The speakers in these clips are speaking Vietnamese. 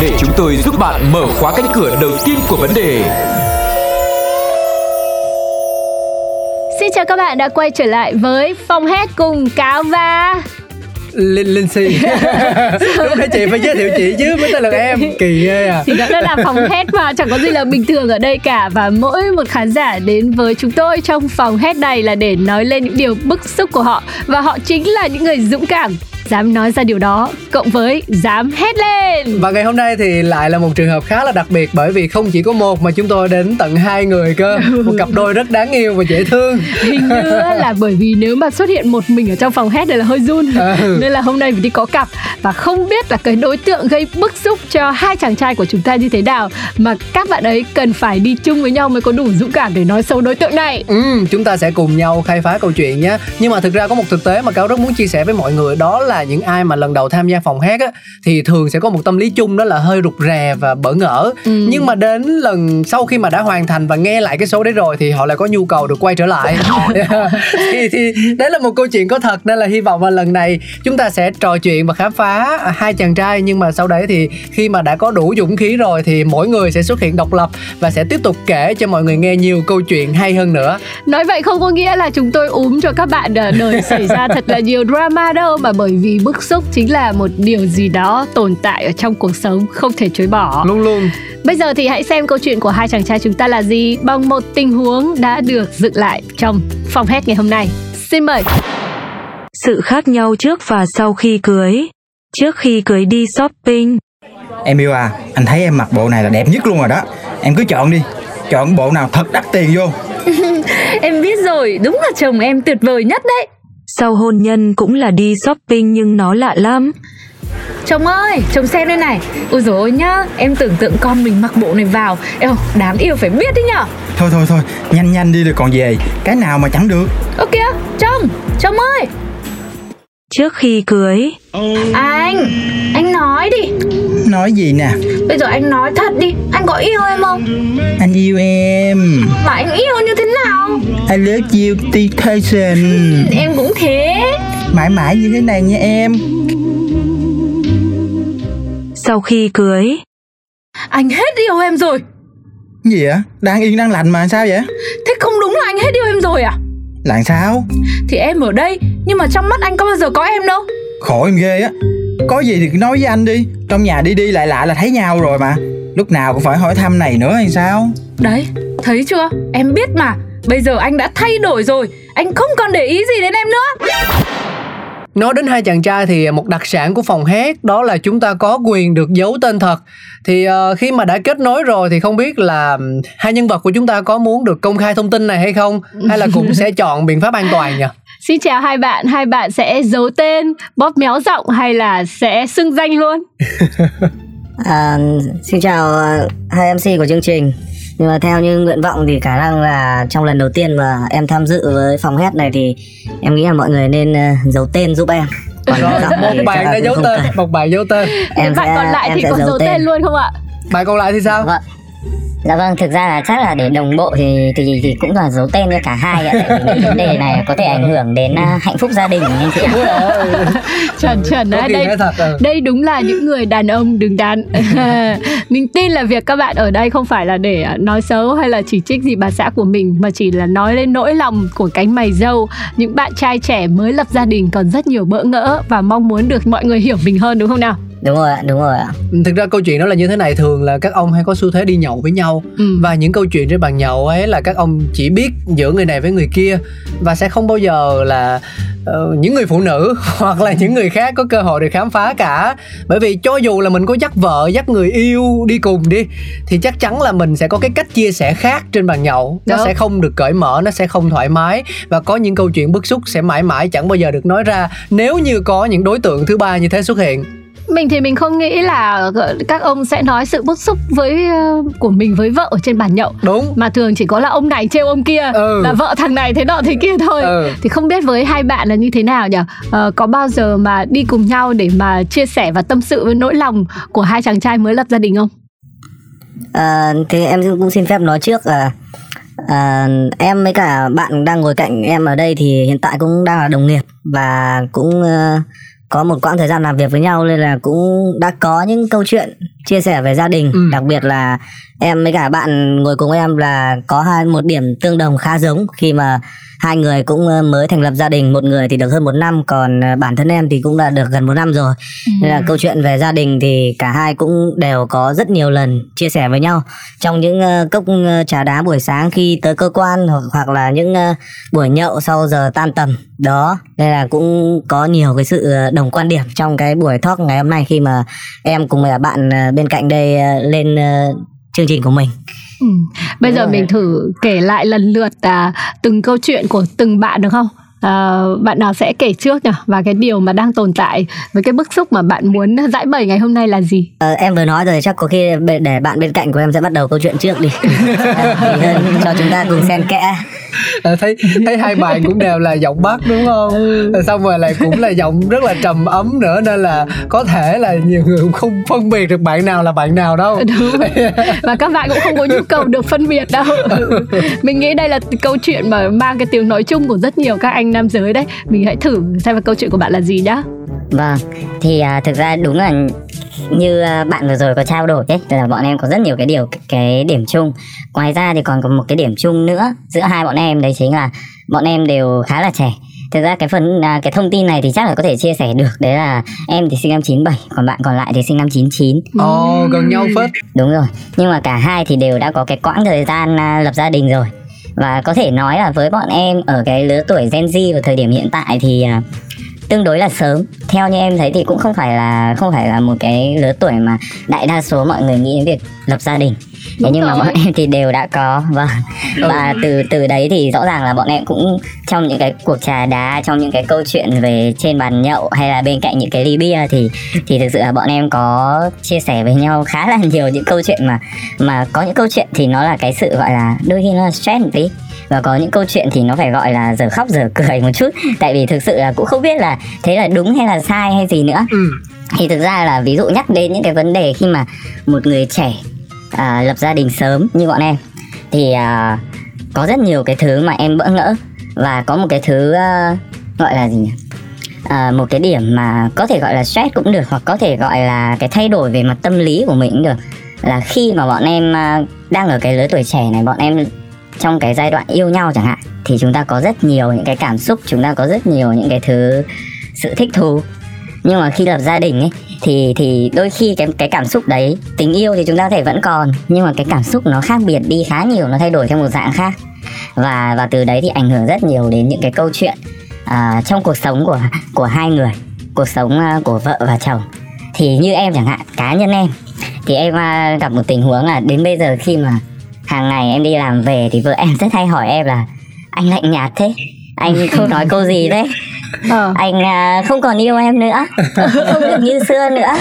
để chúng tôi giúp bạn mở khóa cánh cửa đầu tiên của vấn đề. Xin chào các bạn đã quay trở lại với phòng hét cùng cáo và Linh Linh Si Đúng đấy chị phải giới thiệu chị chứ mới tới lượt em. Kỳ ghê à. Thì đó là phòng hét mà chẳng có gì là bình thường ở đây cả. Và mỗi một khán giả đến với chúng tôi trong phòng hét này là để nói lên những điều bức xúc của họ. Và họ chính là những người dũng cảm dám nói ra điều đó cộng với dám hét lên. Và ngày hôm nay thì lại là một trường hợp khá là đặc biệt bởi vì không chỉ có một mà chúng tôi đến tận hai người cơ. Một cặp đôi rất đáng yêu và dễ thương. Hình như là bởi vì nếu mà xuất hiện một mình ở trong phòng hét này là hơi run. Ừ. nên là hôm nay phải đi có cặp và không biết là cái đối tượng gây bức xúc cho hai chàng trai của chúng ta như thế nào mà các bạn ấy cần phải đi chung với nhau mới có đủ dũng cảm để nói xấu đối tượng này. Ừ chúng ta sẽ cùng nhau khai phá câu chuyện nhé. Nhưng mà thực ra có một thực tế mà cáo rất muốn chia sẻ với mọi người đó là những ai mà lần đầu tham gia phòng hát á thì thường sẽ có một tâm lý chung đó là hơi rụt rè và bỡ ngỡ. Ừ. nhưng mà đến lần sau khi mà đã hoàn thành và nghe lại cái số đấy rồi thì họ lại có nhu cầu được quay trở lại. Thì, thì đấy là một câu chuyện có thật nên là hy vọng là lần này chúng ta sẽ trò chuyện và khám phá hai chàng trai. Nhưng mà sau đấy thì khi mà đã có đủ dũng khí rồi thì mỗi người sẽ xuất hiện độc lập và sẽ tiếp tục kể cho mọi người nghe nhiều câu chuyện hay hơn nữa. Nói vậy không có nghĩa là chúng tôi úm cho các bạn đời xảy ra thật là nhiều drama đâu mà bởi vì bức xúc chính là một điều gì đó tồn tại ở trong cuộc sống không thể chối bỏ. Luôn luôn. Bây giờ thì hãy xem câu chuyện của hai chàng trai chúng ta là gì bằng một tình huống đã được dựng lại trong phòng hét ngày hôm nay. Xin mời. Sự khác nhau trước và sau khi cưới. Trước khi cưới đi shopping. Em yêu à anh thấy em mặc bộ này là đẹp nhất luôn rồi đó. Em cứ chọn đi. Chọn bộ nào thật đắt tiền vô. Em biết rồi đúng là chồng em tuyệt vời nhất đấy sau hôn nhân cũng là đi shopping nhưng nó lạ lắm. Chồng ơi, chồng xem đây này. Ôi dồi ôi nhá, em tưởng tượng con mình mặc bộ này vào. Eo, đáng yêu phải biết đấy nhở? Thôi thôi thôi, nhanh nhanh đi rồi còn về. Cái nào mà chẳng được. Ơ kìa, chồng, chồng ơi. Trước khi cưới. Anh, anh nói đi. Nói gì nè? Bây giờ anh nói thật đi. Anh có yêu em không? Anh yêu em. Mà anh yêu như thế nào? I love you T-Tyson Em cũng thế. Mãi mãi như thế này nha em. Sau khi cưới Anh hết yêu em rồi. Gì vậy? Đang yên đang lành mà sao vậy? Thế không đúng là anh hết yêu em rồi à? Là sao? Thì em ở đây Nhưng mà trong mắt anh có bao giờ có em đâu? Khổ em ghê á Có gì thì nói với anh đi. Trong nhà đi đi lại lại là thấy nhau rồi mà. Lúc nào cũng phải hỏi thăm này nữa hay sao? Đấy thấy chưa? Em biết mà. Bây giờ anh đã thay đổi rồi. Anh không còn để ý gì đến em nữa. Nói đến hai chàng trai thì một đặc sản của phòng hát đó là chúng ta có quyền được giấu tên thật. Thì uh, khi mà đã kết nối rồi thì không biết là hai nhân vật của chúng ta có muốn được công khai thông tin này hay không? Hay là cũng sẽ chọn biện pháp an toàn nhỉ? Xin chào hai bạn, hai bạn sẽ giấu tên, bóp méo giọng hay là sẽ xưng danh luôn? à, xin chào uh, hai MC của chương trình. Nhưng mà theo như nguyện vọng thì khả năng là trong lần đầu tiên mà em tham dự với phòng hét này thì em nghĩ là mọi người nên uh, giấu tên giúp em. Còn rồi, một bạn đã giấu tên một bạn giấu tên. Em bạn sẽ, còn lại thì có giấu tên. tên. luôn không ạ? Bạn còn lại thì sao? Vâng Dạ vâng, thực ra là chắc là để đồng bộ thì thì thì cũng là giấu tên cho cả hai ạ. Tại vì vấn đề này có thể ảnh hưởng đến uh, hạnh phúc gia đình anh chị chuẩn chuẩn đấy. Đây, đây đúng là những người đàn ông đứng đắn. mình tin là việc các bạn ở đây không phải là để à, nói xấu hay là chỉ trích gì bà xã của mình mà chỉ là nói lên nỗi lòng của cánh mày dâu. Những bạn trai trẻ mới lập gia đình còn rất nhiều bỡ ngỡ và mong muốn được mọi người hiểu mình hơn đúng không nào? Đúng rồi ạ đúng rồi ạ. Thực ra câu chuyện đó là như thế này thường là các ông hay có xu thế đi nhậu với nhau. Ừ. và những câu chuyện trên bàn nhậu ấy là các ông chỉ biết giữa người này với người kia và sẽ không bao giờ là uh, những người phụ nữ hoặc là những người khác có cơ hội để khám phá cả. Bởi vì cho dù là mình có dắt vợ dắt người yêu đi cùng đi thì chắc chắn là mình sẽ có cái cách chia sẻ khác trên bàn nhậu. Nó Đúng. sẽ không được cởi mở nó sẽ không thoải mái và có những câu chuyện bức xúc sẽ mãi mãi chẳng bao giờ được nói ra nếu như có những đối tượng thứ ba như thế xuất hiện mình thì mình không nghĩ là các ông sẽ nói sự bức xúc với ờ, của mình với vợ ở trên bàn nhậu. Đúng. Mà thường chỉ có là ông này trêu ông kia Ừ. là vợ thằng này thế nọ thế kia thôi. Ừ. thì không biết với hai bạn là như thế nào nhỉ? Ờ, có bao giờ mà đi cùng nhau để mà chia sẻ và tâm sự với nỗi lòng của hai chàng trai mới lập gia đình không? À, thì em cũng xin phép nói trước là à, em với cả bạn đang ngồi cạnh em ở đây thì hiện tại cũng đang là đồng nghiệp và cũng ờ, có một quãng thời gian làm việc với nhau nên là cũng đã có những câu chuyện chia sẻ về gia đình Ừ. đặc biệt là em với cả bạn ngồi cùng em là có hai một điểm tương đồng khá giống. Khi mà hai người cũng ờ, mới thành lập gia đình một người thì được hơn một năm còn ờ, bản thân em thì cũng đã được gần một năm rồi. Nên là câu chuyện về gia đình thì cả hai cũng đều có rất nhiều lần chia sẻ với nhau. Trong những ờ, cốc trà đá buổi sáng khi tới cơ quan hoặc, hoặc là những buổi nhậu sau giờ tan tầm đó nên là cũng có nhiều cái sự đồng quan điểm trong cái buổi talk ngày hôm nay khi mà em cùng với bạn bên cạnh đây ờ, lên ờ, chương trình của mình Ừ. Bây Đúng giờ rồi. mình thử kể lại lần lượt à, từng câu chuyện của từng bạn được không? À, bạn nào sẽ kể trước nhỉ? Và cái điều mà đang tồn tại với cái bức xúc mà bạn muốn giải bày ngày hôm nay là gì? Ờ, em vừa nói rồi chắc có khi để bạn bên cạnh của em sẽ bắt đầu câu chuyện trước đi hơn cho chúng ta cùng xen kẽ À, thấy thấy hai bạn cũng đều là giọng bắc đúng không Rồi xong rồi lại cũng là giọng rất là trầm ấm nữa nên là có thể là nhiều người cũng không phân biệt được bạn nào là bạn nào đâu Đúng. Và các bạn cũng không có nhu cầu được phân biệt đâu. Ừ. Mình nghĩ đây là câu chuyện mà mang cái tiếng nói chung của rất nhiều các anh nam giới đấy. Mình hãy thử xem câu chuyện của bạn là gì nhá. Vâng, thì à, thực ra đúng là như à, bạn vừa rồi có trao đổi ấy, là bọn em có rất nhiều cái điều cái điểm chung. Ngoài ra thì còn có một cái điểm chung nữa giữa hai bọn em đấy chính là bọn em đều khá là trẻ. Thực ra cái phần à, cái thông tin này thì chắc là có thể chia sẻ được. Đấy là em thì sinh năm 97, còn bạn còn lại thì sinh năm 99. ồ gần nhau phết Đúng rồi, nhưng mà cả hai thì đều đã có cái quãng thời gian à, lập gia đình rồi. Và có thể nói là với bọn em ở cái lứa tuổi Gen Z vào thời điểm hiện tại thì à, tương đối là sớm. Theo như em thấy thì cũng không phải là, không phải là một cái lứa tuổi mà đại đa số mọi người nghĩ đến việc lập gia đình. Thế nhưng mà rồi. bọn em thì đều đã có vâng. Và từ từ đấy thì rõ ràng là bọn em cũng trong những cái cuộc trà đá, trong những cái câu chuyện về trên bàn nhậu hay là bên cạnh những cái ly bia thì thì thực sự là bọn em có chia sẻ với nhau khá là nhiều những câu chuyện mà mà có những câu chuyện thì nó là cái sự gọi là đôi khi nó là stress một tí và có những câu chuyện thì nó phải gọi là giờ khóc giờ cười một chút tại vì thực sự là cũng không biết là thế là đúng hay là sai hay gì nữa ừ. thì thực ra là ví dụ nhắc đến những cái vấn đề khi mà một người trẻ à, lập gia đình sớm như bọn em. Thì à, có rất nhiều cái thứ mà em bỡ ngỡ và có một cái thứ à, gọi là gì nhỉ? À, một cái điểm mà có thể gọi là stress cũng được hoặc có thể gọi là cái thay đổi về mặt tâm lý của mình cũng được. Là khi mà bọn em à, đang ở cái lứa tuổi trẻ này bọn em trong cái giai đoạn yêu nhau chẳng hạn thì chúng ta có rất nhiều những cái cảm xúc chúng ta có rất nhiều những cái thứ sự thích thú nhưng mà khi lập gia đình ấy thì thì đôi khi cái cái cảm xúc đấy tình yêu thì chúng ta có thể vẫn còn nhưng mà cái cảm xúc nó khác biệt đi khá nhiều nó thay đổi theo một dạng khác. Và và từ đấy thì ảnh hưởng rất nhiều đến những cái câu chuyện uh, trong cuộc sống của của hai người cuộc sống uh, của vợ và chồng. Thì như em chẳng hạn cá nhân em thì em uh, gặp một tình huống là đến bây giờ khi mà hàng ngày em đi làm về thì vợ em rất hay hỏi em là anh lạnh nhạt thế? Anh không nói câu gì đấy. Ờ. anh à, không còn yêu em nữa. Không được như xưa nữa.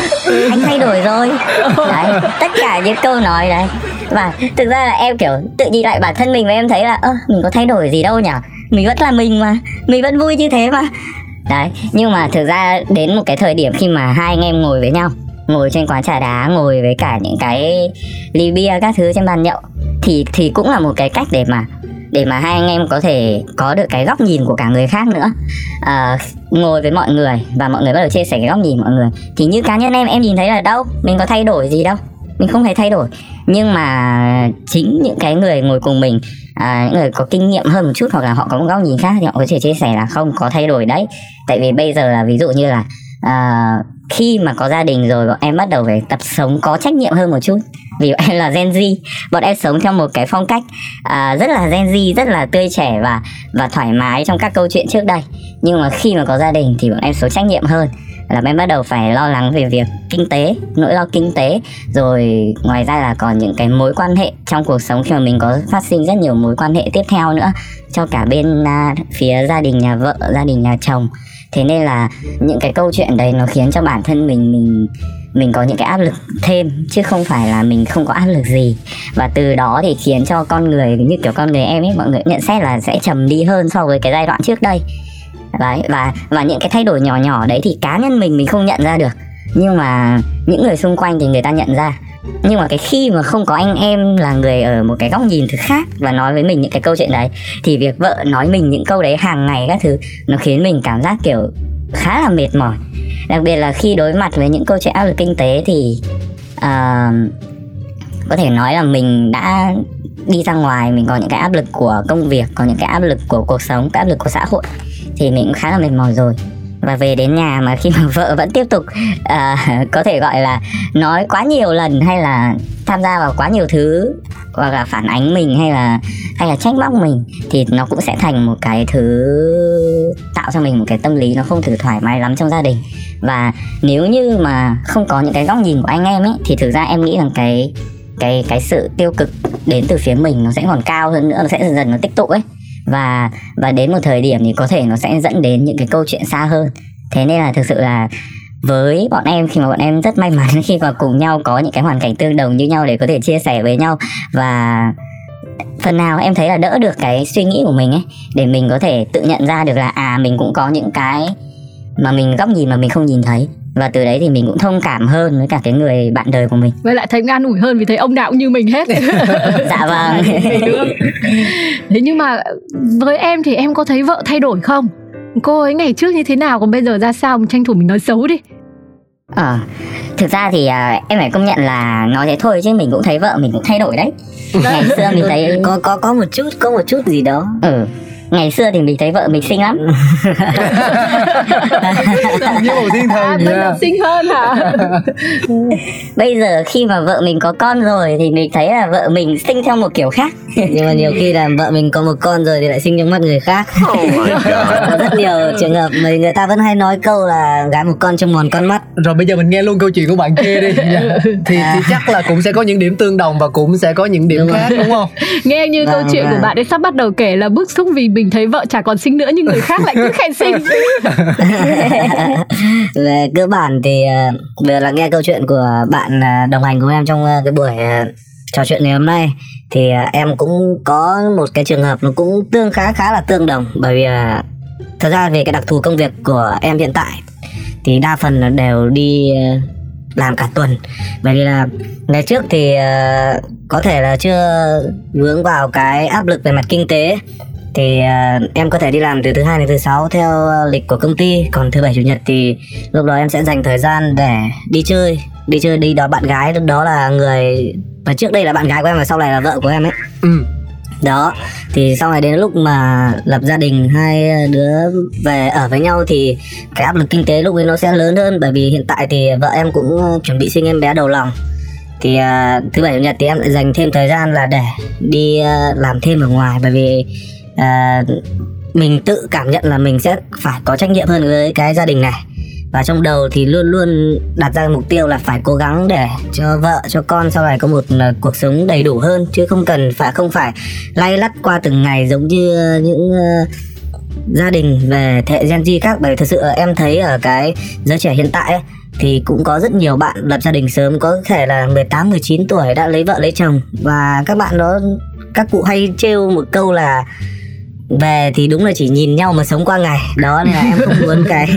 Anh thay đổi rồi. Đấy tất cả những câu nói đấy. Và thực ra là em kiểu tự nhìn lại bản thân mình và em thấy là ơ mình có thay đổi gì đâu nhỉ? Mình vẫn là mình mà. Mình vẫn vui như thế mà. Đấy nhưng mà thực ra đến một cái thời điểm khi mà hai anh em ngồi với nhau ngồi trên quán trà đá ngồi với cả những cái ly bia các thứ trên bàn nhậu thì thì cũng là một cái cách để mà để mà hai anh em có thể có được cái góc nhìn của cả người khác nữa. À, ngồi với mọi người và mọi người bắt đầu chia sẻ cái góc nhìn mọi người. Thì như cá nhân em em nhìn thấy là đâu? Mình có thay đổi gì đâu? Mình không hề thay đổi. Nhưng mà chính những cái người ngồi cùng mình à, những người có kinh nghiệm hơn một chút hoặc là họ có một góc nhìn khác thì họ có thể chia sẻ là không có thay đổi đấy. Tại vì bây giờ là ví dụ như là à, khi mà có gia đình rồi bọn em bắt đầu phải tập sống có trách nhiệm hơn một chút. Vì bọn em là Gen Z bọn em sống theo một cái phong cách uh, rất là Gen Z rất là tươi trẻ và và thoải mái trong các câu chuyện trước đây. Nhưng mà khi mà có gia đình thì bọn em số trách nhiệm hơn là em bắt đầu phải lo lắng về việc kinh tế nỗi lo kinh tế. Rồi ngoài ra là còn những cái mối quan hệ trong cuộc sống khi mà mình có phát sinh rất nhiều mối quan hệ tiếp theo nữa cho cả bên uh, phía gia đình nhà vợ gia đình nhà chồng thế nên là những cái câu chuyện đấy nó khiến cho bản thân mình mình mình có những cái áp lực thêm, chứ không phải là mình không có áp lực gì. Và từ đó thì khiến cho con người, như kiểu con người em ấy, mọi người nhận xét là sẽ trầm đi hơn so với cái giai đoạn trước đây. Đấy, và và những cái thay đổi nhỏ nhỏ đấy thì cá nhân mình mình không nhận ra được. Nhưng mà những người xung quanh thì người ta nhận ra nhưng mà cái khi mà không có anh em là người ở một cái góc nhìn thứ khác và nói với mình những cái câu chuyện đấy thì việc vợ nói mình những câu đấy hàng ngày các thứ nó khiến mình cảm giác kiểu khá là mệt mỏi. Đặc biệt là khi đối mặt với những câu chuyện áp lực kinh tế thì uh, có thể nói là mình đã đi ra ngoài mình có những cái áp lực của công việc có những cái áp lực của cuộc sống cái áp lực của xã hội thì mình cũng khá là mệt mỏi rồi và về đến nhà mà khi mà vợ vẫn tiếp tục uh, có thể gọi là nói quá nhiều lần hay là tham gia vào quá nhiều thứ hoặc là phản ánh mình hay là hay là trách móc mình thì nó cũng sẽ thành một cái thứ tạo cho mình một cái tâm lý nó không thử thoải mái lắm trong gia đình. Và nếu như mà không có những cái góc nhìn của anh em ấy thì thực ra em nghĩ rằng cái cái cái sự tiêu cực đến từ phía mình nó sẽ còn cao hơn nữa nó sẽ dần dần nó tích tụ ấy và và đến một thời điểm thì có thể nó sẽ dẫn đến những cái câu chuyện xa hơn. Thế nên là thực sự là với bọn em, khi mà bọn em rất may mắn khi mà cùng nhau có những cái hoàn cảnh tương đồng như nhau để có thể chia sẻ với nhau. Và phần nào em thấy là đỡ được cái suy nghĩ của mình ấy, để mình có thể tự nhận ra được là à mình cũng có những cái mà mình góc nhìn mà mình không nhìn thấy và từ đấy thì mình cũng thông cảm hơn với cả cái người bạn đời của mình. Với lại thấy an ủi hơn vì thấy ông nào cũng như mình hết. Dạ vâng. Thế nhưng mà với em thì em có thấy vợ thay đổi không? Cô ấy ngày trước như thế nào còn bây giờ ra sao? Mình tranh thủ mình nói xấu đi. Ờ, thực ra thì à, em phải công nhận là nói thế thôi chứ mình cũng thấy vợ mình cũng thay đổi đấy. Ngày xưa mình thấy có có có một chút có một chút gì đó. Ừ, ngày xưa thì mình thấy vợ mình xinh lắm. Như một thiên thần à, bây giờ xinh hơn hả? Bây giờ khi mà vợ mình có con rồi thì mình thấy là vợ mình xinh theo một kiểu khác. Nhưng mà nhiều khi là vợ mình có một con rồi thì lại xinh trong mắt người khác. Oh có rất nhiều trường hợp mà người ta vẫn hay nói câu là gái một con trong mòn con mắt. Rồi bây giờ mình nghe luôn câu chuyện của bạn kia đi. Thì, à. thì chắc là cũng sẽ có những điểm tương đồng và cũng sẽ có những điểm đúng khác đúng không? Nghe như vâng, câu chuyện vâng. của bạn ấy sắp bắt đầu kể là bức xúc vì mình thấy vợ chả còn sinh nữa nhưng người khác lại cứ khen sinh. về cơ bản thì ờ, vừa là nghe câu chuyện của bạn ờ, đồng hành cùng em trong ờ, cái buổi trò chuyện ngày hôm nay thì em cũng có một cái trường hợp nó cũng tương khá khá là tương đồng. Bởi vì thật ra về cái đặc thù công việc của em hiện tại thì đa phần là đều đi làm cả tuần. Bởi vì là ngày trước thì uh, có thể là chưa vướng vào cái áp lực về mặt kinh tế thì uh, em có thể đi làm từ thứ hai đến thứ sáu theo lịch của công ty. Còn thứ bảy chủ nhật thì lúc đó em sẽ dành thời gian để đi chơi đi chơi đi đó bạn gái. Đó là người và trước đây là bạn gái của em và sau này là vợ của em ấy. Ừ. đó thì sau này đến lúc mà lập gia đình hai đứa về ở với nhau thì cái áp lực kinh tế lúc ấy nó sẽ lớn hơn. Bởi vì hiện tại thì vợ em cũng chuẩn bị sinh em bé đầu lòng. Thì uh, thứ bảy chủ nhật thì em lại dành thêm thời gian là để đi uh, làm thêm ở ngoài. Bởi vì à, mình tự cảm nhận là mình sẽ phải có trách nhiệm hơn với cái gia đình này. Và trong đầu thì luôn luôn đặt ra mục tiêu là phải cố gắng để cho vợ cho con sau này có một uh, cuộc sống đầy đủ hơn chứ không cần phải không phải lay lắt qua từng ngày giống như à, những uh, gia đình về thế Gen Z khác. Bởi thực sự em thấy ở cái giới trẻ hiện tại ấy, thì cũng có rất nhiều bạn lập gia đình sớm có thể là 18 19 tuổi đã lấy vợ lấy chồng. Và các bạn đó các cụ hay trêu một câu là về thì đúng là chỉ nhìn nhau mà sống qua ngày. Đó, nên là em không muốn cái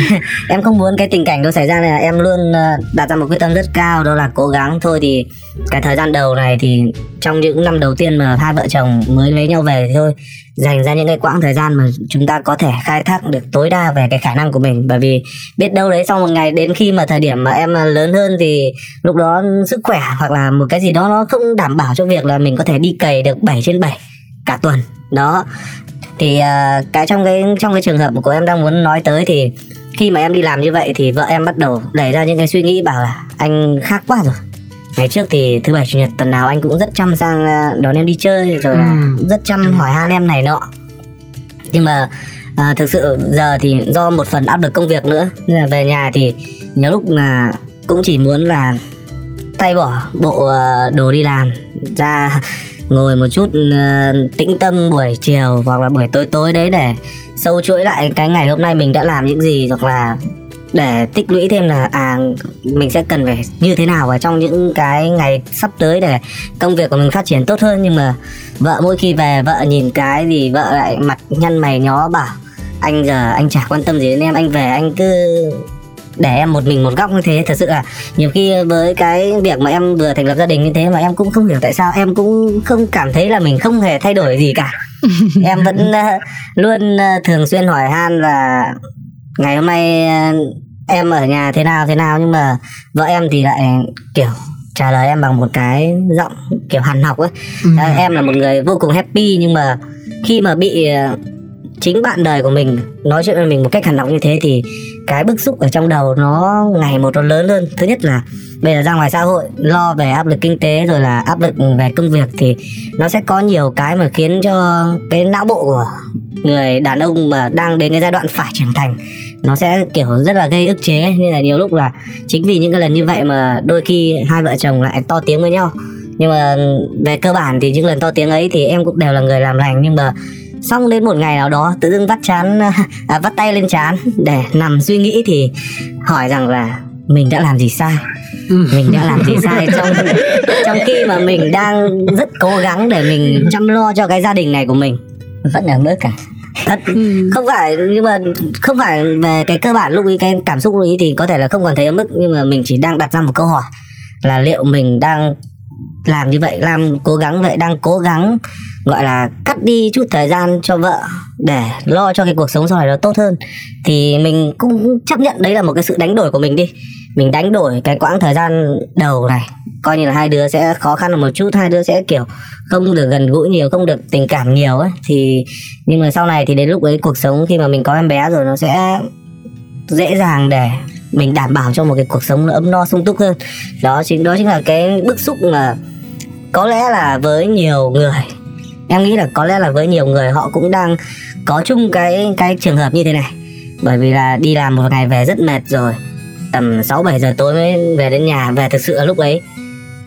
em không muốn cái tình cảnh đó xảy ra. Nên là em luôn ờ, đặt ra một quyết tâm rất cao, đó là cố gắng. Thôi thì cái thời gian đầu này thì trong những năm đầu tiên mà hai vợ chồng mới lấy nhau về thì thôi, dành ra những cái quãng thời gian mà chúng ta có thể khai thác được tối đa về cái khả năng của mình. Bởi vì biết đâu đấy, sau một ngày đến khi mà thời điểm mà em ờ, lớn hơn thì lúc đó sức khỏe hoặc là một cái gì đó nó không đảm bảo cho việc là mình có thể đi cày được 7 trên 7 cả tuần. Đó thì uh, cái trong cái trong cái trường hợp của em đang muốn nói tới thì khi mà em đi làm như vậy thì vợ em bắt đầu đẩy ra những cái suy nghĩ bảo là anh khác quá rồi ngày trước thì thứ bảy chủ nhật tuần nào anh cũng rất chăm sang à, đón em đi chơi rồi là ừ. rất chăm hỏi han em này nọ nhưng mà à, thực sự giờ thì do một phần áp lực công việc nữa nên là về nhà thì nhiều lúc là cũng chỉ muốn là tay bỏ bộ uh, đồ đi làm ra ngồi một chút uh, tĩnh tâm buổi chiều hoặc là buổi tối tối đấy để sâu chuỗi lại cái ngày hôm nay mình đã làm những gì hoặc là để tích lũy thêm là à mình sẽ cần phải như thế nào ở trong những cái ngày sắp tới để công việc của mình phát triển tốt hơn. Nhưng mà vợ mỗi khi về vợ nhìn cái gì vợ lại mặt nhăn mày nhó bảo anh giờ anh chả quan tâm gì đến em anh về anh cứ để em một mình một góc như thế. Thật sự là nhiều khi với cái việc mà em vừa thành lập gia đình như thế mà em cũng không hiểu tại sao em cũng không cảm thấy là mình không hề thay đổi gì cả. Em vẫn uh, luôn uh, thường xuyên hỏi han là ngày hôm nay uh, em ở nhà thế nào thế nào nhưng mà vợ em thì lại kiểu trả lời em bằng một cái giọng kiểu hằn học ấy. Ừ. em là một người vô cùng happy nhưng mà khi mà bị chính bạn đời của mình nói chuyện với mình một cách hằn học như thế thì cái bức xúc ở trong đầu nó ngày một nó lớn hơn. Thứ nhất là bây giờ ra ngoài xã hội, lo về áp lực kinh tế rồi là áp lực về công việc thì nó sẽ có nhiều cái mà khiến cho cái não bộ của người đàn ông mà đang đến cái giai đoạn phải trưởng thành, nó sẽ kiểu rất là gây ức chế. Nên là nhiều lúc là chính vì những cái lần như vậy mà đôi khi hai vợ chồng lại to tiếng với nhau. Nhưng mà về cơ bản thì những lần to tiếng ấy thì em cũng đều là người làm lành, nhưng mà xong đến một ngày nào đó tự dưng vắt chán à, vắt tay lên chán. Để nằm suy nghĩ thì hỏi rằng là mình đã làm gì sai? Mình đã làm gì sai trong trong khi mà mình đang rất cố gắng để mình chăm lo cho cái gia đình này của mình. Vẫn ở mức cả. Thật ừ. không phải nhưng mà không phải về cái cơ bản lúc ý cái cảm xúc lúc ý thì có thể là không còn thấy ở mức nhưng mà mình chỉ đang đặt ra một câu hỏi là liệu mình đang làm như vậy làm cố gắng vậy đang cố gắng gọi là cắt đi chút thời gian cho vợ để lo cho cái cuộc sống sau này nó tốt hơn. Thì mình cũng chấp nhận đấy là một cái sự đánh đổi của mình đi. Mình đánh đổi cái quãng thời gian đầu này. Coi như là hai đứa sẽ khó khăn một chút, hai đứa sẽ kiểu không được gần gũi nhiều, không được tình cảm nhiều ấy. Thì, nhưng mà sau này thì đến lúc ấy cuộc sống khi mà mình có em bé rồi nó sẽ dễ dàng để mình đảm bảo cho một cái cuộc sống nó ấm no, sung túc hơn. Đó chính đó chính là cái bức xúc mà có lẽ là với nhiều người em nghĩ là có lẽ là với nhiều người họ cũng đang có chung cái cái trường hợp như thế này. Bởi vì là đi làm một ngày về rất mệt rồi. Tầm 6 7 giờ tối mới về đến nhà. Về thực sự là lúc ấy,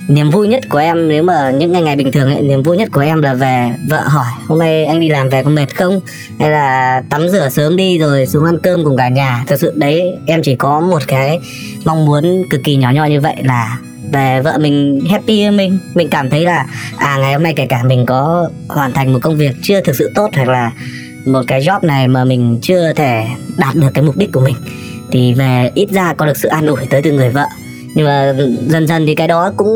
niềm vui nhất của em, nếu mà những ngày ngày bình thường ấy, niềm vui nhất của em là về vợ hỏi, hôm nay anh đi làm về có mệt không? Hay là tắm rửa sớm đi rồi xuống ăn cơm cùng cả nhà? Thực sự đấy, em chỉ có một cái mong muốn cực kỳ nhỏ nhoi như vậy là về vợ mình happy với mình. Mình cảm thấy là à ngày hôm nay kể cả mình có hoàn thành một công việc chưa thực sự tốt hoặc là một cái job này mà mình chưa thể đạt được cái mục đích của mình, thì về ít ra có được sự an ủi tới từ người vợ. Nhưng mà dần dần thì cái đó cũng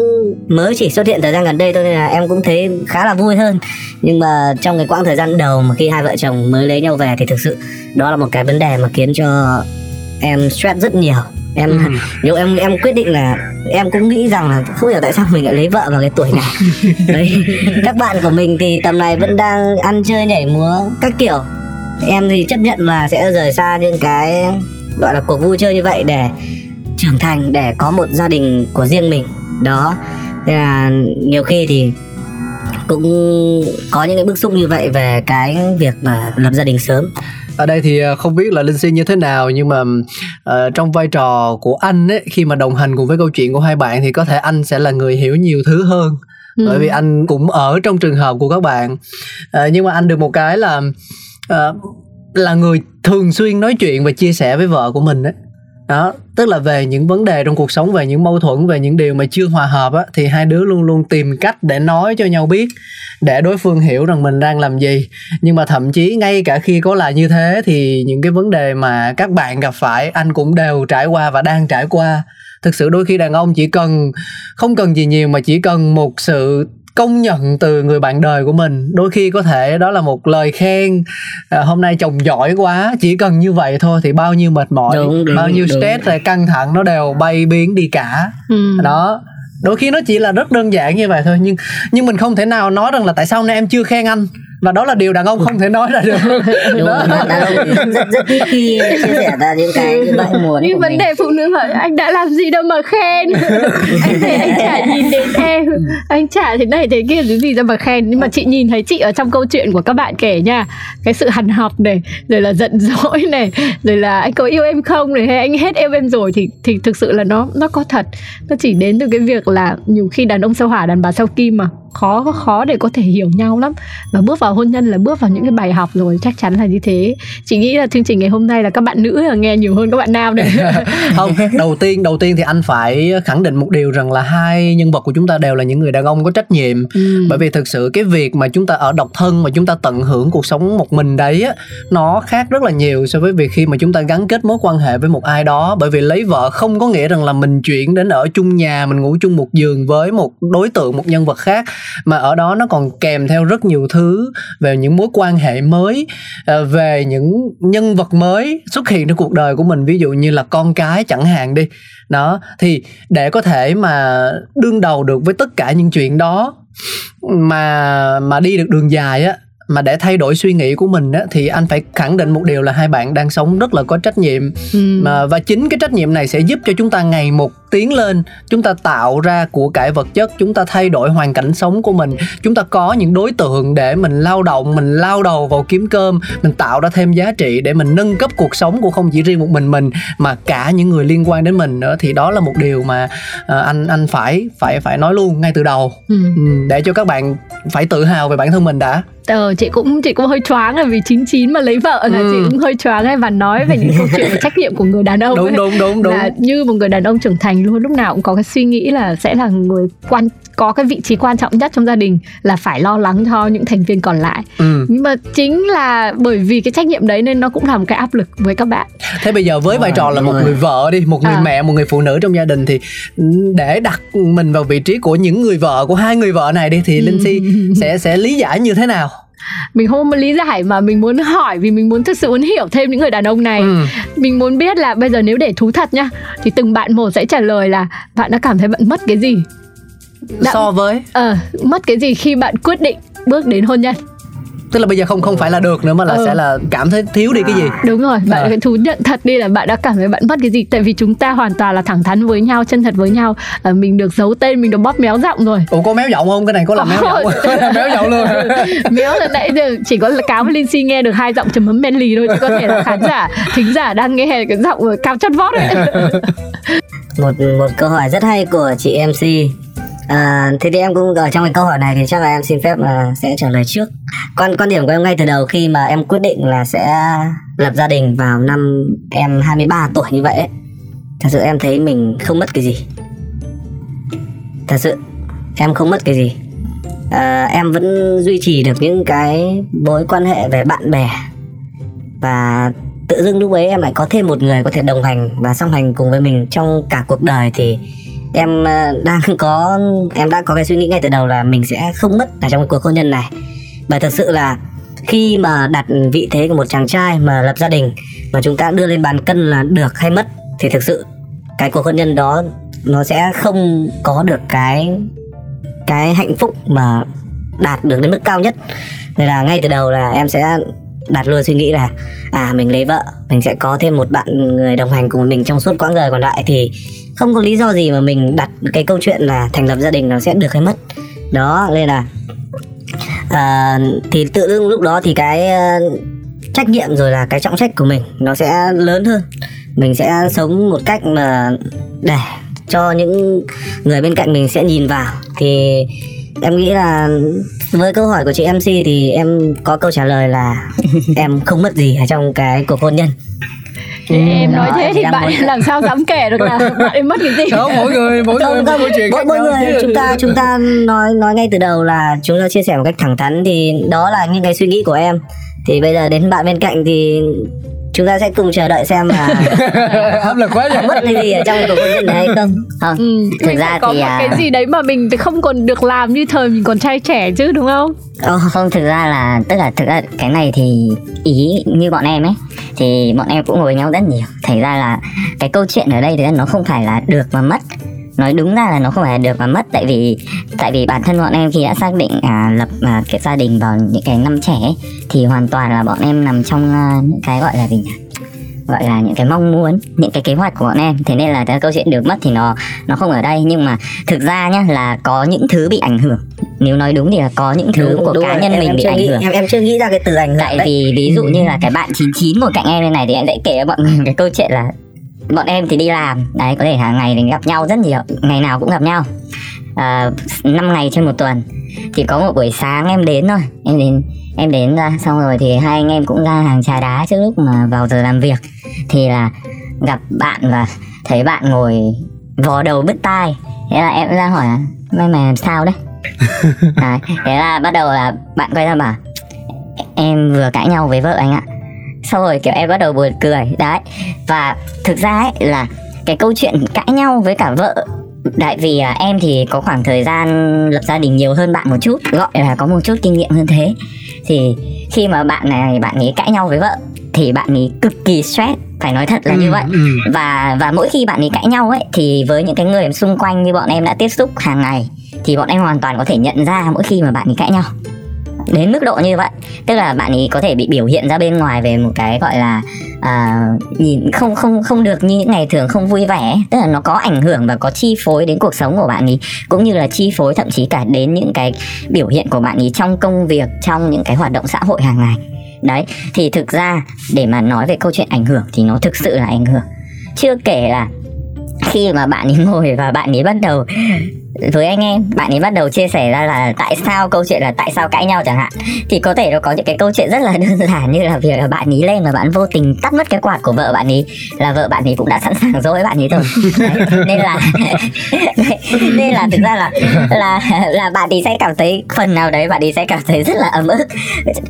mới chỉ xuất hiện thời gian gần đây thôi nên là em cũng thấy khá là vui hơn. Nhưng mà trong cái quãng thời gian đầu mà khi hai vợ chồng mới lấy nhau về thì thực sự đó là một cái vấn đề mà khiến cho em stress rất nhiều em ừ. nếu em em quyết định là em cũng nghĩ rằng là không hiểu tại sao mình lại lấy vợ vào cái tuổi này. Đấy các bạn của mình thì tầm này vẫn đang ăn chơi nhảy múa các kiểu. Em thì chấp nhận là sẽ rời xa những cái gọi là cuộc vui chơi như vậy để trưởng thành để có một gia đình của riêng mình. Đó nên là nhiều khi thì cũng có những cái bức xúc như vậy về cái việc mà lập gia đình sớm ở đây thì ờ, không biết là linh si như thế nào nhưng mà uh, trong vai trò của anh ấy khi mà đồng hành cùng với câu chuyện của hai bạn thì có thể anh sẽ là người hiểu nhiều thứ hơn. Ừ. bởi vì anh cũng ở trong trường hợp của các bạn. Uh, nhưng mà anh được một cái là uh, là người thường xuyên nói chuyện và chia sẻ với vợ của mình đấy đó, tức là về những vấn đề trong cuộc sống, về những mâu thuẫn, về những điều mà chưa hòa hợp á, thì hai đứa luôn luôn tìm cách để nói cho nhau biết, để đối phương hiểu rằng mình đang làm gì. Nhưng mà thậm chí ngay cả khi có là như thế, thì những cái vấn đề mà các bạn gặp phải, anh cũng đều trải qua và đang trải qua. Thực sự đôi khi đàn ông chỉ cần, không cần gì nhiều mà chỉ cần một sự công nhận từ người bạn đời của mình đôi khi có thể đó là một lời khen à, hôm nay chồng giỏi quá chỉ cần như vậy thôi thì bao nhiêu mệt mỏi đúng, đúng, bao nhiêu đúng. stress rồi căng thẳng nó đều bay biến đi cả ừ. đó đôi khi nó chỉ là rất đơn giản như vậy thôi nhưng nhưng mình không thể nào nói rằng là tại sao nay em chưa khen anh và đó là điều đàn ông không thể nói ra được. Đúng đó. đàn ông rất rất ít khi chia sẻ ra những cái mong muốn nhưng vấn đề phụ nữ hỏi anh đã làm gì đâu mà khen? Anh thấy anh chả nhìn đến em. Anh chả thế này thế kia cái gì đâu mà khen. Nhưng mà chị nhìn thấy chị ở trong câu chuyện của các bạn kể nha cái sự hằn học này rồi là giận dỗi này rồi là anh có yêu em không? Này hay anh hết yêu em rồi. Thì thì thực sự là nó nó có thật. Nó chỉ đến từ cái việc là nhiều khi đàn ông sao hỏa đàn bà sao kim mà khó khó để có thể hiểu nhau lắm. Và bước vào hôn nhân là bước vào những cái bài học rồi chắc chắn là như thế. Chị nghĩ là chương trình ngày hôm nay là các bạn nữ là nghe nhiều hơn các bạn nam đấy không đầu tiên đầu tiên thì anh phải khẳng định một điều rằng là hai nhân vật của chúng ta đều là những người đàn ông có trách nhiệm. Ừ. bởi vì thực sự cái việc mà chúng ta ở độc thân mà chúng ta tận hưởng cuộc sống một mình đấy á nó khác rất là nhiều so với việc khi mà chúng ta gắn kết mối quan hệ với một ai đó. Bởi vì lấy vợ không có nghĩa rằng là mình chuyển đến ở chung nhà mình ngủ chung một giường với một đối tượng một nhân vật khác mà ở đó nó còn kèm theo rất nhiều thứ về những mối quan hệ mới ờ, về những nhân vật mới xuất hiện trong cuộc đời của mình. Ví dụ như là con cái chẳng hạn đi. Đó, thì để có thể mà đương đầu được với tất cả những chuyện đó, mà mà đi được đường dài á mà để thay đổi suy nghĩ của mình á thì anh phải khẳng định một điều là hai bạn đang sống rất là có trách nhiệm ừ. mà và chính cái trách nhiệm này sẽ giúp cho chúng ta ngày một tiến lên chúng ta tạo ra của cải vật chất chúng ta thay đổi hoàn cảnh sống của mình chúng ta có những đối tượng để mình lao động mình lao đầu vào kiếm cơm mình tạo ra thêm giá trị để mình nâng cấp cuộc sống của không chỉ riêng một mình mình mà cả những người liên quan đến mình nữa thì đó là một điều mà uh, anh anh phải phải phải nói luôn ngay từ đầu ừ. ừ. để cho các bạn phải tự hào về bản thân mình đã Ờ, chị cũng chị cũng hơi choáng là vì 99 mà lấy vợ là ừ. chị cũng hơi choáng ấy và nói về những câu chuyện về trách nhiệm của người đàn ông đúng ấy. đúng đúng đúng là như một người đàn ông trưởng thành luôn lúc nào cũng có cái suy nghĩ là sẽ là người quan có cái vị trí quan trọng nhất trong gia đình là phải lo lắng cho những thành viên còn lại ừ. nhưng mà chính là bởi vì cái trách nhiệm đấy nên nó cũng là một cái áp lực với các bạn thế bây giờ với vai trò là một người vợ đi một người à. mẹ một người phụ nữ trong gia đình thì để đặt mình vào vị trí của những người vợ của hai người vợ này đi thì linh si sẽ sẽ lý giải như thế nào mình không muốn lý giải mà mình muốn hỏi vì mình muốn thực sự muốn hiểu thêm những người đàn ông này. Ừ. mình muốn biết là bây giờ nếu để thú thật nhá thì từng bạn một sẽ trả lời là bạn đã cảm thấy bạn mất cái gì? Đã, so với? Ờ uh, mất cái gì khi bạn quyết định bước đến hôn nhân tức là bây giờ không không phải là được nữa mà là ừ. sẽ là cảm thấy thiếu đi cái gì. Đúng rồi bạn phải thú nhận thật đi là bạn đã cảm thấy bạn mất cái gì. Tại vì chúng ta hoàn toàn là thẳng thắn với nhau chân thật với nhau. À, mình được giấu tên mình được bóp méo giọng rồi. Ủa có méo giọng không? Cái này có làm méo giọng méo giọng luôn. Méo là nãy giờ chỉ có là cáo với linh si nghe được hai giọng chấm mắm men lì thôi chứ có thể là khán giả thính giả đang nghe cái giọng cao chất vót ấy. Một một câu hỏi rất hay của chị mc À, thế thì em cũng ở trong cái câu hỏi này thì chắc là em xin phép là sẽ trả lời trước. Quan quan điểm của em ngay từ đầu khi mà em quyết định là sẽ lập gia đình vào năm em 23 tuổi như vậy ấy, thật sự em thấy mình không mất cái gì. Thật sự em không mất cái gì. À, em vẫn duy trì được những cái mối quan hệ về bạn bè và tự dưng lúc ấy em lại có thêm một người có thể đồng hành và song hành cùng với mình trong cả cuộc đời thì em ờ, đang có, em đã có cái suy nghĩ ngay từ đầu là mình sẽ không mất ở trong cuộc hôn nhân này. Bởi thật sự là khi mà đặt vị thế của một chàng trai mà lập gia đình mà chúng ta đưa lên bàn cân là được hay mất, thì thực sự cái cuộc hôn nhân đó nó sẽ không có được cái cái hạnh phúc mà đạt được đến mức cao nhất. Nên là ngay từ đầu là em sẽ đặt luôn suy nghĩ là à mình lấy vợ, mình sẽ có thêm một bạn người đồng hành cùng mình trong suốt quãng đời còn lại, thì không có lý do gì mà mình đặt cái câu chuyện là thành lập gia đình nó sẽ được hay mất. Đó nên là à, thì tự dưng lúc đó thì cái uh, trách nhiệm rồi là cái trọng trách của mình nó sẽ lớn hơn. Mình sẽ sống một cách mà để cho những người bên cạnh mình sẽ nhìn vào. Thì em nghĩ là với câu hỏi của chị MC thì em có câu trả lời là em không mất gì ở trong cái cuộc hôn nhân Ừ, em nói thế thì bạn làm sao dám kể được là bạn em mất cái gì không mỗi người mỗi người mỗi chuyện mỗi, mỗi người chúng ta chúng ta nói nói ngay từ đầu là chúng ta chia sẻ một cách thẳng thắn thì đó là những cái suy nghĩ của em. Thì bây giờ đến bạn bên cạnh thì chúng ta sẽ cùng chờ đợi xem là áp lực quá nhỉ mất cái gì ở trong cuộc hôn nhân này hay không. Không ừ, thực ra có thì một à... cái gì đấy mà mình không còn được làm như thời mình còn trai trẻ chứ đúng không? Ờ, không thực ra là tức là thực ra cái này thì ý như bọn em ấy thì bọn em cũng ngồi nhau rất nhiều. Thành ra là cái câu chuyện ở đây thì nó không phải là được và mất. Nói đúng ra là nó không phải được và mất tại vì tại vì bản thân bọn em khi đã xác định à, lập à, cái gia đình vào những cái năm trẻ ấy, thì hoàn toàn là bọn em nằm trong à, những cái gọi là gì nhỉ? Gọi là những cái mong muốn những cái kế hoạch của bọn em. Thế nên là cái câu chuyện được mất thì nó nó không ở đây. Nhưng mà thực ra nhá là có những thứ bị ảnh hưởng. Nếu nói đúng thì là có những thứ đúng, của đúng cá rồi. nhân em, mình em bị ảnh nghĩ, hưởng. em em chưa nghĩ ra cái từ ảnh hưởng tại đấy. vì ví dụ như là cái bạn 99 ngồi cạnh em bên này thì em sẽ kể cho bọn người cái câu chuyện là bọn em thì đi làm. Đấy có thể hàng ngày thì gặp nhau rất nhiều. Ngày nào cũng gặp nhau. À, 5 ngày trên một tuần. Thì có một buổi sáng em đến thôi. Em đến em đến ra xong rồi thì hai anh em cũng ra hàng trà đá trước lúc mà vào giờ làm việc. Thì là gặp bạn và thấy bạn ngồi vò đầu bứt tai. Thế là em ra hỏi mày mày làm sao đấy? Đấy, thế là bắt đầu là bạn quay ra bảo em vừa cãi nhau với vợ anh ạ. Sau rồi kiểu em bắt đầu buồn cười đấy. Và thực ra ấy là cái câu chuyện cãi nhau với cả vợ Tại vì à, em thì có khoảng thời gian lập gia đình nhiều hơn bạn một chút Gọi là có một chút kinh nghiệm hơn thế. Thì khi mà bạn này bạn ấy cãi nhau với vợ Thì bạn ấy cực kỳ stress Phải nói thật là Ừ, như vậy. ừ. và và mỗi khi bạn ấy cãi nhau ấy thì với những cái người xung quanh như bọn em đã tiếp xúc hàng ngày thì bọn em hoàn toàn có thể nhận ra mỗi khi mà bạn ấy cãi nhau đến mức độ như vậy. Tức là bạn ấy có thể bị biểu hiện ra bên ngoài về một cái gọi là à, nhìn không không không được như những ngày thường không vui vẻ. Tức là nó có ảnh hưởng và có chi phối đến cuộc sống của bạn ấy cũng như là chi phối thậm chí cả đến những cái biểu hiện của bạn ấy trong công việc trong những cái hoạt động xã hội hàng ngày. Đấy thì thực ra để mà nói về câu chuyện ảnh hưởng thì nó thực sự là ảnh hưởng. Chưa kể là khi mà bạn ấy ngồi và bạn ấy bắt đầu với anh em bạn ấy bắt đầu chia sẻ ra là tại sao câu chuyện là tại sao cãi nhau chẳng hạn. Thì có thể nó có những cái câu chuyện rất là đơn giản như là việc là bạn ấy lên và bạn vô tình tắt mất cái quạt của vợ bạn ấy là vợ bạn ấy cũng đã sẵn sàng dối bạn ấy rồi. Đấy, nên là nên là thực ra là là là bạn ấy sẽ cảm thấy phần nào đấy bạn ấy sẽ cảm thấy rất là ấm ức.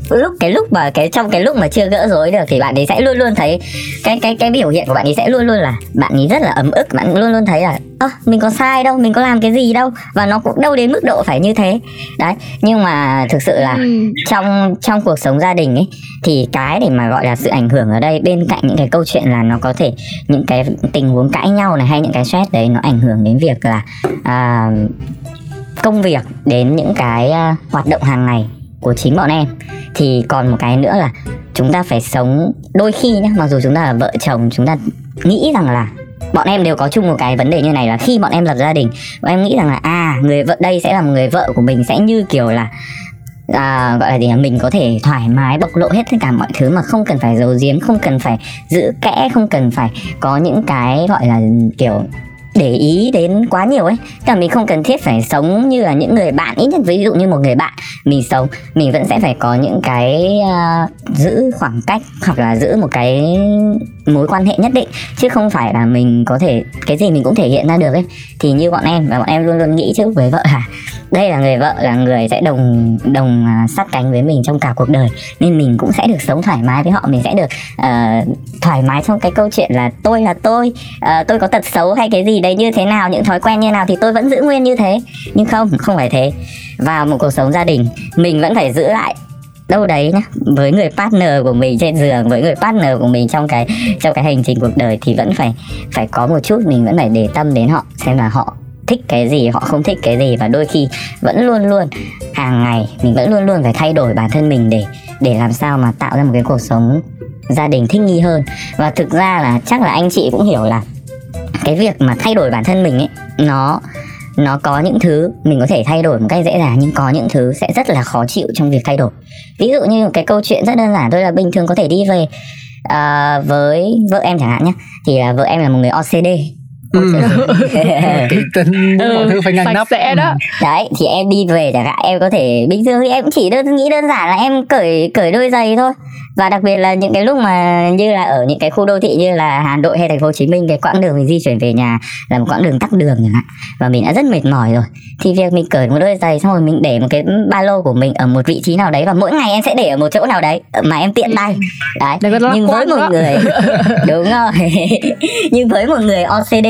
Lúc cái lúc mà cái trong cái lúc mà chưa gỡ rối được thì bạn ấy sẽ luôn luôn thấy cái cái cái biểu hiện của bạn ấy sẽ luôn luôn là bạn ấy rất là ấm ức bạn luôn luôn thấy là ơ mình có sai đâu mình có làm cái gì đâu. Và nó cũng đâu đến mức độ phải như thế. Đấy nhưng mà thực sự là trong trong cuộc sống gia đình ấy thì cái để mà gọi là sự ảnh hưởng ở đây bên cạnh những cái câu chuyện là nó có thể những cái tình huống cãi nhau này hay những cái stress đấy nó ảnh hưởng đến việc là à, công việc đến những cái à, hoạt động hàng ngày của chính bọn em. Thì còn một cái nữa là chúng ta phải sống đôi khi nhá mặc dù chúng ta là vợ chồng chúng ta nghĩ rằng là bọn em đều có chung một cái vấn đề như này là khi bọn em lập gia đình bọn em nghĩ rằng là à người vợ đây sẽ là một người vợ của mình sẽ như kiểu là à, gọi là gì mình có thể thoải mái bộc lộ hết tất cả mọi thứ mà không cần phải giấu giếm không cần phải giữ kẽ không cần phải có những cái gọi là kiểu để ý đến quá nhiều ấy. Tức là mình không cần thiết phải sống như là những người bạn. Ít nhất ví dụ như một người bạn mình sống mình vẫn sẽ phải có những cái uh, giữ khoảng cách hoặc là giữ một cái mối quan hệ nhất định chứ không phải là mình có thể cái gì mình cũng thể hiện ra được ấy. Thì như bọn em và bọn em luôn luôn nghĩ trước với vợ là đây là người vợ là người sẽ đồng đồng à, sát cánh với mình trong cả cuộc đời. Nên mình cũng sẽ được sống thoải mái với họ mình sẽ được uh, thoải mái trong cái câu chuyện là tôi là tôi uh, tôi có tật xấu hay cái gì đấy như thế nào những thói quen như nào thì tôi vẫn giữ nguyên như thế. Nhưng không không phải thế. Vào một cuộc sống gia đình mình vẫn phải giữ lại đâu đấy nhá. Với người partner của mình trên giường, với người partner của mình trong cái trong cái hành trình cuộc đời thì vẫn phải phải có một chút, mình vẫn phải để tâm đến họ, xem là họ thích cái gì, họ không thích cái gì. Và đôi khi vẫn luôn luôn, hàng ngày mình vẫn luôn luôn phải thay đổi bản thân mình để để làm sao mà tạo ra một cái cuộc sống gia đình thích nghi hơn. Và thực ra là chắc là anh chị cũng hiểu là cái việc mà thay đổi bản thân mình ấy, nó nó có những thứ mình có thể thay đổi một cách dễ dàng nhưng có những thứ sẽ rất là khó chịu trong việc thay đổi. Ví dụ như cái câu chuyện rất đơn giản thôi là bình thường có thể đi về uh, với vợ em chẳng hạn nhé thì là vợ em là một người OCD Ừ. kỹ tính Ừ, mọi thứ phải ngăn sạch nắp. sẽ đó. đấy thì em đi về chẳng hạn em có thể bình thường thì em cũng chỉ đơn nghĩ đơn giản là em cởi cởi đôi giày thôi. Và đặc biệt là những cái lúc mà như là ở những cái khu đô thị như là Hà Nội hay thành phố Hồ Chí Minh cái quãng đường mình di chuyển về nhà là một quãng đường tắc đường chẳng hạn. Và mình đã rất mệt mỏi rồi. Thì việc mình cởi một đôi giày xong rồi mình để một cái ba lô của mình ở một vị trí nào đấy và mỗi ngày em sẽ để ở một chỗ nào đấy mà em tiện tay. Đấy nhưng với một đó. người đúng rồi. Nhưng với một người OCD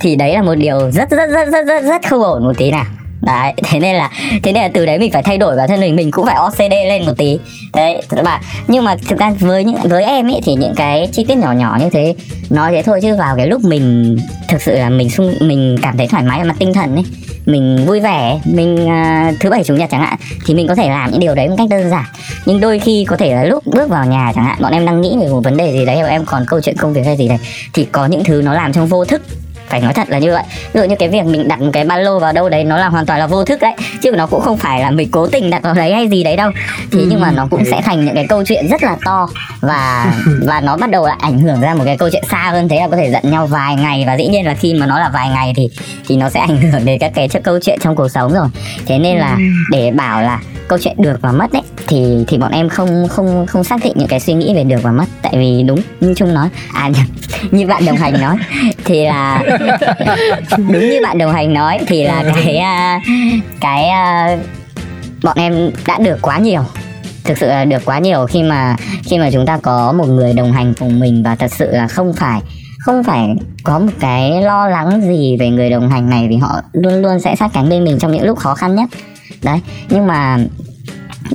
thì đấy là một điều rất rất rất rất rất rất không ổn một tí nào. Đấy thế nên là thế nên là từ đấy mình phải thay đổi bản thân mình mình cũng phải OCD lên một tí. Đấy các bạn. Nhưng mà thực ra với những với em ấy thì những cái chi tiết nhỏ nhỏ như thế nói thế thôi chứ vào cái lúc mình thực sự là mình sung mình cảm thấy thoải mái về mặt tinh thần ấy mình vui vẻ mình uh, thứ bảy chủ nhật chẳng hạn thì mình có thể làm những điều đấy một cách đơn giản. Nhưng đôi khi có thể là lúc bước vào nhà chẳng hạn bọn em đang nghĩ về một vấn đề gì đấy hoặc em còn câu chuyện công việc hay gì đấy thì có những thứ nó làm trong vô thức phải nói thật là như vậy. Ví dụ như cái việc mình đặt một cái ba lô vào đâu đấy nó là hoàn toàn là vô thức đấy. Chứ nó cũng không phải là mình cố tình đặt vào đấy hay gì đấy đâu. Thế nhưng mà nó cũng sẽ thành những cái câu chuyện rất là to. Và và nó bắt đầu là ảnh hưởng ra một cái câu chuyện xa hơn thế là có thể giận nhau vài ngày. Và dĩ nhiên là khi mà nó là vài ngày thì thì nó sẽ ảnh hưởng đến các cái câu chuyện trong cuộc sống rồi. Thế nên là để bảo là câu chuyện được và mất ấy thì thì bọn em không không không xác định những cái suy nghĩ về được và mất. Tại vì đúng như trung nói. À như bạn đồng hành nói. Thì là đúng như bạn đồng hành nói thì là cái à, cái à, bọn em đã được quá nhiều. Thực sự là được quá nhiều khi mà khi mà chúng ta có một người đồng hành cùng mình và thật sự là không phải không phải có một cái lo lắng gì về người đồng hành này vì họ luôn luôn sẽ sát cánh bên mình trong những lúc khó khăn nhất. Đấy nhưng mà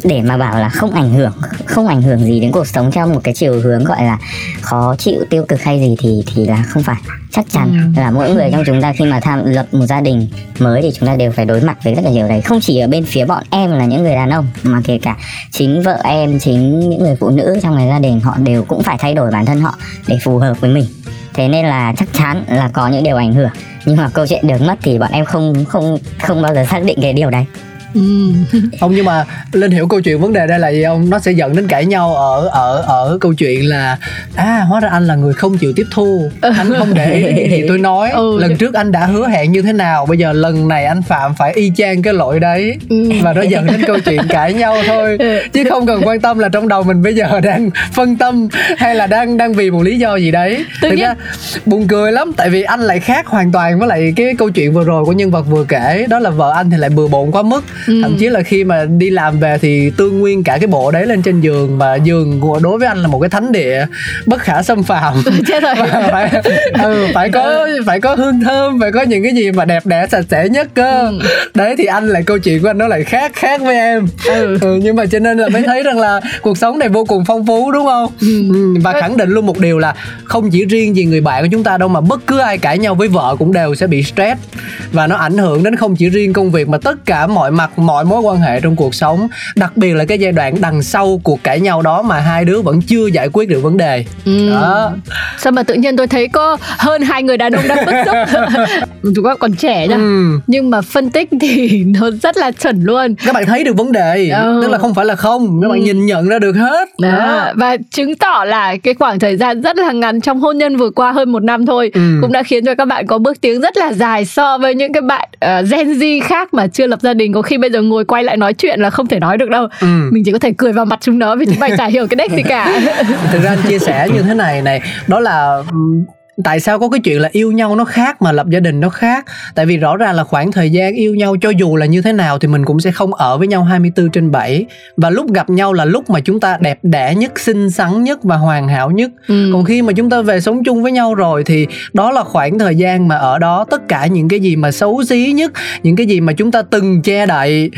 để mà bảo là không ảnh hưởng không ảnh hưởng gì đến cuộc sống trong một cái chiều hướng gọi là khó chịu tiêu cực hay gì thì thì là không phải. Chắc chắn ừ. là mỗi người trong chúng ta khi mà tham lập một gia đình mới thì chúng ta đều phải đối mặt với rất là nhiều đấy. Không chỉ ở bên phía bọn em là những người đàn ông mà kể cả chính vợ em chính những người phụ nữ trong cái gia đình họ đều cũng phải thay đổi bản thân họ để phù hợp với mình. Thế nên là chắc chắn là có những điều ảnh hưởng nhưng mà câu chuyện được mất thì bọn em không không không bao giờ xác định cái điều đấy Ừ. không nhưng mà linh hiểu câu chuyện vấn đề đây là gì không? Nó sẽ dẫn đến cãi nhau ở ở ở câu chuyện là à hóa ra anh là người không chịu tiếp thu. Anh không để ý những gì tôi nói. Ừ. lần trước anh đã hứa hẹn như thế nào bây giờ lần này anh phạm phải y chang cái lỗi đấy. Ừ. và nó dẫn đến câu chuyện cãi nhau thôi. Ừ. chứ không cần quan tâm là trong đầu mình bây giờ đang phân tâm hay là đang đang vì một lý do gì đấy. Tự thực nhiên... ra buồn cười lắm tại vì anh lại khác hoàn toàn với lại cái câu chuyện vừa rồi của nhân vật vừa kể. Đó là vợ anh thì lại bừa bộn quá mức ừ. thậm chí là khi mà đi làm về thì tương nguyên cả cái bộ đấy lên trên giường mà giường của đối với anh là một cái thánh địa bất khả xâm phạm chết rồi phải ừ, phải có phải có hương thơm phải có những cái gì mà đẹp đẽ sạch sẽ nhất cơ ừ. đấy thì anh lại câu chuyện của anh nó lại khác khác với em ừ. Ừ, nhưng mà cho nên là mới thấy rằng là cuộc sống này vô cùng phong phú đúng không ừ. ừ và khẳng định luôn một điều là không chỉ riêng gì người bạn của chúng ta đâu mà bất cứ ai cãi nhau với vợ cũng đều sẽ bị stress và nó ảnh hưởng đến không chỉ riêng công việc mà tất cả mọi mặt mọi mối quan hệ trong cuộc sống đặc biệt là cái giai đoạn đằng sau cuộc cãi nhau đó mà hai đứa vẫn chưa giải quyết được vấn đề ừ. đó sao mà tự nhiên tôi thấy có hơn hai người đàn ông đang bức xúc chúng ta còn trẻ nha ừ. nhưng mà phân tích thì nó rất là chuẩn luôn các bạn thấy được vấn đề ừ. tức là không phải là không các bạn ừ. nhìn nhận ra được hết đó. đó và chứng tỏ là cái khoảng thời gian rất là ngắn trong hôn nhân vừa qua hơn một năm thôi ừ. cũng đã khiến cho các bạn có bước tiến rất là dài so với những cái bạn uh, Gen Z khác mà chưa lập gia đình có khi bây giờ ngồi quay lại nói chuyện là không thể nói được đâu ừ. mình chỉ có thể cười vào mặt chúng nó vì chúng mày chả hiểu cái đếch gì cả thực ra chia sẻ như thế này này đó là tại sao có cái chuyện là yêu nhau nó khác mà lập gia đình nó khác? Tại vì rõ ràng là khoảng thời gian yêu nhau cho dù là như thế nào thì mình cũng sẽ không ở với nhau 24 trên 7 và lúc gặp nhau là lúc mà chúng ta đẹp đẽ nhất xinh xắn nhất và hoàn hảo nhất. Ừ. còn khi mà chúng ta về sống chung với nhau rồi thì đó là khoảng thời gian mà ở đó tất cả những cái gì mà xấu xí nhất những cái gì mà chúng ta từng che đậy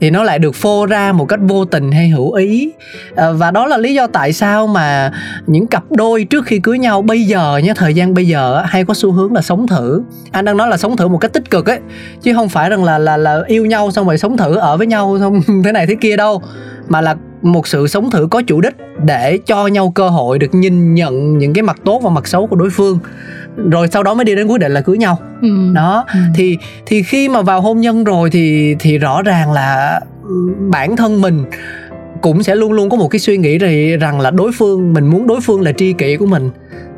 thì nó lại được phô ra một cách vô tình hay hữu ý. À, và đó là lý do tại sao mà những cặp đôi trước khi cưới nhau bây giờ nhé thời gian bây giờ hay có xu hướng là sống thử. Anh đang nói là sống thử một cách tích cực ấy chứ không phải rằng là là là yêu nhau xong rồi sống thử ở với nhau xong thế này thế kia đâu. Mà là một sự sống thử có chủ đích để cho nhau cơ hội được nhìn nhận những cái mặt tốt và mặt xấu của đối phương. Rồi sau đó mới đi đến quyết định là cưới nhau. Ừ. đó ừ. thì thì khi mà vào hôn nhân rồi thì thì rõ ràng là bản thân mình cũng sẽ luôn luôn có một cái suy nghĩ rằng là đối phương mình muốn đối phương là tri kỷ của mình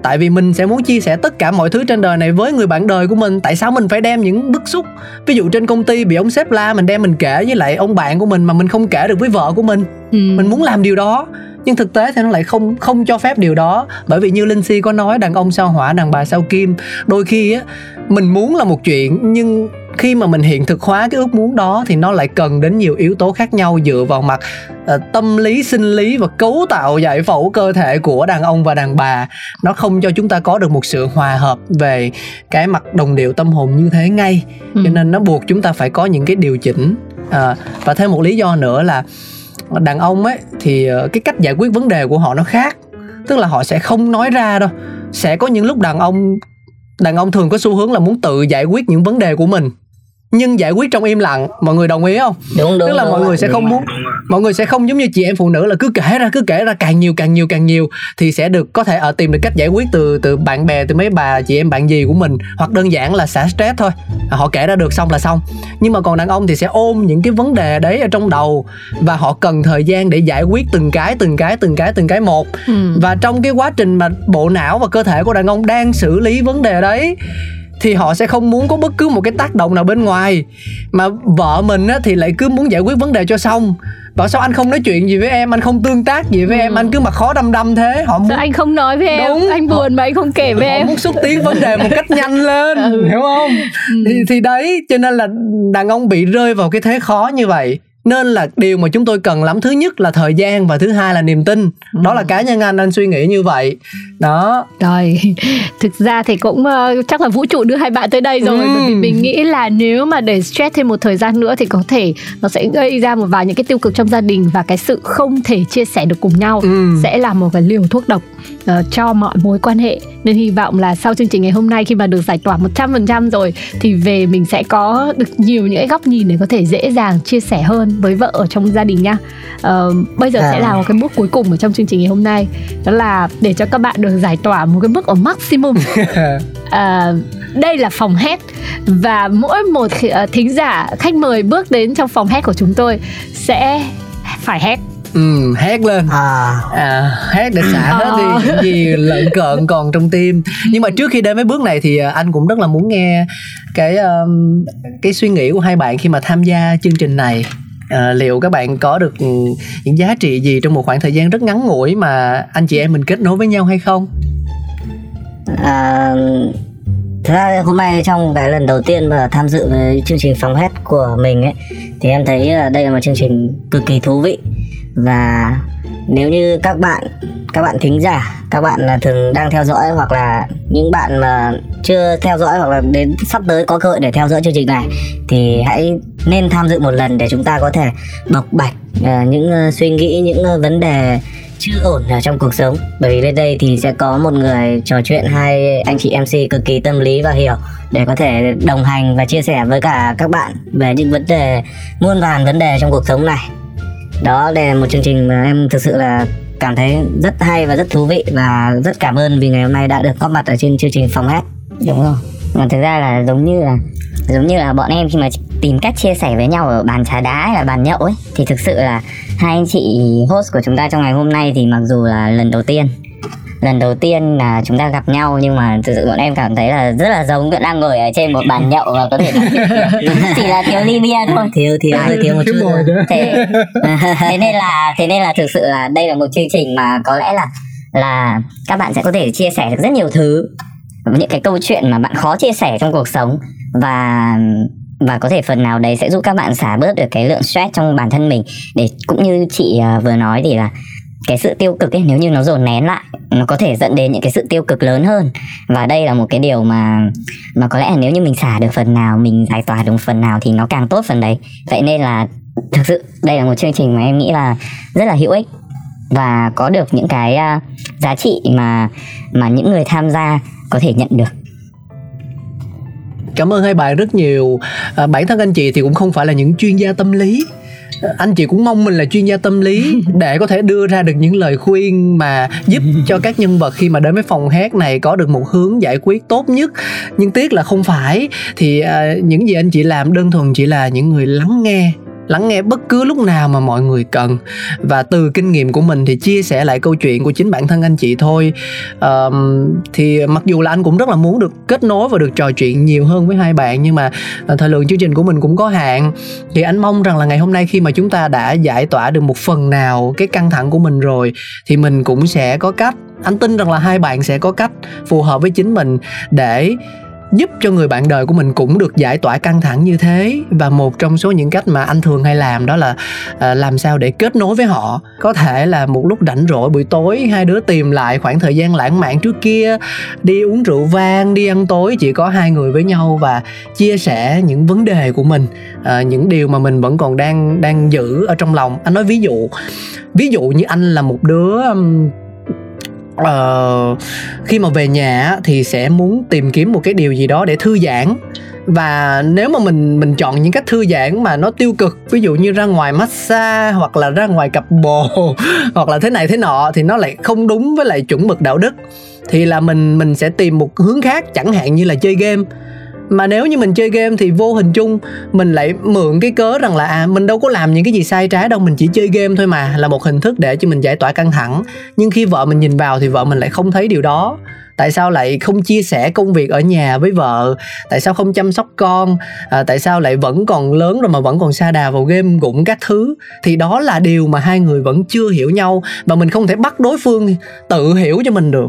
tại vì mình sẽ muốn chia sẻ tất cả mọi thứ trên đời này với người bạn đời của mình. Tại sao mình phải đem những bức xúc? Ví dụ trên công ty bị ông sếp la mình đem mình kể với lại ông bạn của mình mà mình không kể được với vợ của mình. Ừ. mình muốn làm điều đó nhưng thực tế thì nó lại không không cho phép điều đó. Bởi vì như linh si có nói đàn ông sao hỏa đàn bà sao kim đôi khi á mình muốn là một chuyện nhưng khi mà mình hiện thực hóa cái ước muốn đó thì nó lại cần đến nhiều yếu tố khác nhau dựa vào mặt uh, tâm lý sinh lý và cấu tạo giải phẫu cơ thể của đàn ông và đàn bà. Nó không cho chúng ta có được một sự hòa hợp về cái mặt đồng điệu tâm hồn như thế ngay. Ừ. cho nên nó buộc chúng ta phải có những cái điều chỉnh uh, và thêm một lý do nữa là đàn ông ấy thì ờ, cái cách giải quyết vấn đề của họ nó khác. Tức là họ sẽ không nói ra đâu. Sẽ có những lúc đàn ông đàn ông thường có xu hướng là muốn tự giải quyết những vấn đề của mình nhưng giải quyết trong im lặng mọi người đồng ý không? Đúng đúng tức là đúng mọi người sẽ không muốn mọi người sẽ không giống như chị em phụ nữ là cứ kể ra cứ kể ra càng nhiều càng nhiều càng nhiều thì sẽ được có thể ở tìm được cách giải quyết từ từ bạn bè từ mấy bà chị em bạn gì của mình hoặc đơn giản là xả stress thôi. Họ kể ra được xong là xong. Nhưng mà còn đàn ông thì sẽ ôm những cái vấn đề đấy ở trong đầu và họ cần thời gian để giải quyết từng cái từng cái từng cái từng cái một. Ừ. và trong cái quá trình mà bộ não và cơ thể của đàn ông đang xử lý vấn đề đấy thì họ sẽ không muốn có bất cứ một cái tác động nào bên ngoài mà vợ mình á, thì lại cứ muốn giải quyết vấn đề cho xong bảo sao anh không nói chuyện gì với em anh không tương tác gì với ừ. em anh cứ mặt khó đăm đăm thế họ muốn... Sao anh không nói với em Đúng. anh buồn mà anh không kể với họ em muốn xúc tiến vấn đề một cách nhanh lên ừ. hiểu không ừ. thì thì đấy cho nên là đàn ông bị rơi vào cái thế khó như vậy nên là điều mà chúng tôi cần lắm thứ nhất là thời gian và thứ hai là niềm tin ừ. đó là cá nhân anh anh suy nghĩ như vậy đó rồi thực ra thì cũng uh, chắc là vũ trụ đưa hai bạn tới đây rồi ừ. bởi vì mình nghĩ là nếu mà để stress thêm một thời gian nữa thì có thể nó sẽ gây ra một vài những cái tiêu cực trong gia đình và cái sự không thể chia sẻ được cùng nhau ừ. sẽ là một cái liều thuốc độc uh, cho mọi mối quan hệ nên hy vọng là sau chương trình ngày hôm nay khi mà được giải tỏa 100% rồi thì về mình sẽ có được nhiều những cái góc nhìn để có thể dễ dàng chia sẻ hơn với vợ ở trong gia đình nha. Uh, bây giờ à. sẽ là một cái bước cuối cùng ở trong chương trình ngày hôm nay. Đó là để cho các bạn được giải tỏa một cái mức ở maximum. Uh, đây là phòng hét và mỗi một thính giả khách mời bước đến trong phòng hét của chúng tôi sẽ phải hét ừ hét lên. À, à hét để xả hết đi ờ. những gì lợn cợn còn trong tim. Nhưng mà trước khi đến với bước này thì anh cũng rất là muốn nghe cái um, cái suy nghĩ của hai bạn khi mà tham gia chương trình này à, liệu các bạn có được những giá trị gì trong một khoảng thời gian rất ngắn ngủi mà anh chị em mình kết nối với nhau hay không? À, Thực ra hôm nay trong cái lần đầu tiên mà tham dự với chương trình phòng hét của mình ấy thì em thấy à, đây là một chương trình cực kỳ thú vị và nếu như các bạn các bạn thính giả các bạn là thường đang theo dõi hoặc là những bạn mà chưa theo dõi hoặc là đến sắp tới có cơ hội để theo dõi chương trình này thì hãy nên tham dự một lần để chúng ta có thể bộc bạch uh, những uh, suy nghĩ những uh, vấn đề chưa ổn ở trong cuộc sống. Bởi vì lên đây thì sẽ có một người trò chuyện hai anh chị MC cực kỳ tâm lý và hiểu để có thể đồng hành và chia sẻ với cả các bạn về những vấn đề muôn vàn vấn đề trong cuộc sống này đó đây là một chương trình mà em thực sự là cảm thấy rất hay và rất thú vị và rất cảm ơn vì ngày hôm nay đã được góp mặt ở trên chương trình phòng hát. Đúng rồi. Mà thực ra là giống như là giống như là bọn em khi mà tìm cách chia sẻ với nhau ở bàn trà đá hay là bàn nhậu ấy thì thực sự là hai anh chị host của chúng ta trong ngày hôm nay thì mặc dù là lần đầu tiên lần đầu tiên là chúng ta gặp nhau nhưng mà thực sự bọn em cảm thấy là rất là giống đang ngồi ở trên một bàn nhậu và có thể chỉ là thiếu ly bia thôi. Thiếu thiếu hơi thiếu một chút thế, thế nên là thế nên là thực sự là đây là một chương trình mà có lẽ là là các bạn sẽ có thể chia sẻ được rất nhiều thứ. Những cái câu chuyện mà bạn khó chia sẻ trong cuộc sống. Và và có thể phần nào đấy sẽ giúp các bạn xả bớt được cái lượng stress trong bản thân mình. Để cũng như chị uh, vừa nói thì là cái sự tiêu cực ấy nếu như nó dồn nén lại nó có thể dẫn đến những cái sự tiêu cực lớn hơn. Và đây là một cái điều mà mà có lẽ là nếu như mình xả được phần nào mình giải tỏa được phần nào thì nó càng tốt phần đấy. Vậy nên là thực sự đây là một chương trình mà em nghĩ là rất là hữu ích và có được những cái uh, giá trị mà mà những người tham gia có thể nhận được. Cảm ơn hai bạn rất nhiều. À, bản thân anh chị thì cũng không phải là những chuyên gia tâm lý anh chị cũng mong mình là chuyên gia tâm lý để có thể đưa ra được những lời khuyên mà giúp cho các nhân vật khi mà đến với phòng hát này có được một hướng giải quyết tốt nhất. Nhưng tiếc là không phải. Thì à, những gì anh chị làm đơn thuần chỉ là những người lắng nghe lắng nghe bất cứ lúc nào mà mọi người cần. Và từ kinh nghiệm của mình thì chia sẻ lại câu chuyện của chính bản thân anh chị thôi. Um, thì mặc dù là anh cũng rất là muốn được kết nối và được trò chuyện nhiều hơn với hai bạn nhưng mà ờ, thời lượng chương trình của mình cũng có hạn. Thì anh mong rằng là ngày hôm nay khi mà chúng ta đã giải tỏa được một phần nào cái căng thẳng của mình rồi thì mình cũng sẽ có cách anh tin rằng là hai bạn sẽ có cách phù hợp với chính mình để giúp cho người bạn đời của mình cũng được giải tỏa căng thẳng như thế. Và một trong số những cách mà anh thường hay làm đó là à, làm sao để kết nối với họ. Có thể là một lúc rảnh rỗi buổi tối hai đứa tìm lại khoảng thời gian lãng mạn trước kia đi uống rượu vang đi ăn tối chỉ có hai người với nhau và chia sẻ những vấn đề của mình à, những điều mà mình vẫn còn đang đang giữ ở trong lòng. Anh nói ví dụ ví dụ như anh là một đứa um, uh, khi mà về nhà thì sẽ muốn tìm kiếm một cái điều gì đó để thư giãn. Và nếu mà mình mình chọn những cách thư giãn mà nó tiêu cực ví dụ như ra ngoài massage hoặc là ra ngoài cặp bồ hoặc là thế này thế nọ thì nó lại không đúng với lại chuẩn mực đạo đức thì là mình mình sẽ tìm một hướng khác chẳng hạn như là chơi game mà nếu như mình chơi game thì vô hình chung mình lại mượn cái cớ rằng là à mình đâu có làm những cái gì sai trái đâu mình chỉ chơi game thôi mà là một hình thức để cho mình giải tỏa căng thẳng. Nhưng khi vợ mình nhìn vào thì vợ mình lại không thấy điều đó. Tại sao lại không chia sẻ công việc ở nhà với vợ? Tại sao không chăm sóc con? À, tại sao lại vẫn còn lớn rồi mà vẫn còn xa đà vào game gụng các thứ? Thì đó là điều mà hai người vẫn chưa hiểu nhau và mình không thể bắt đối phương tự hiểu cho mình được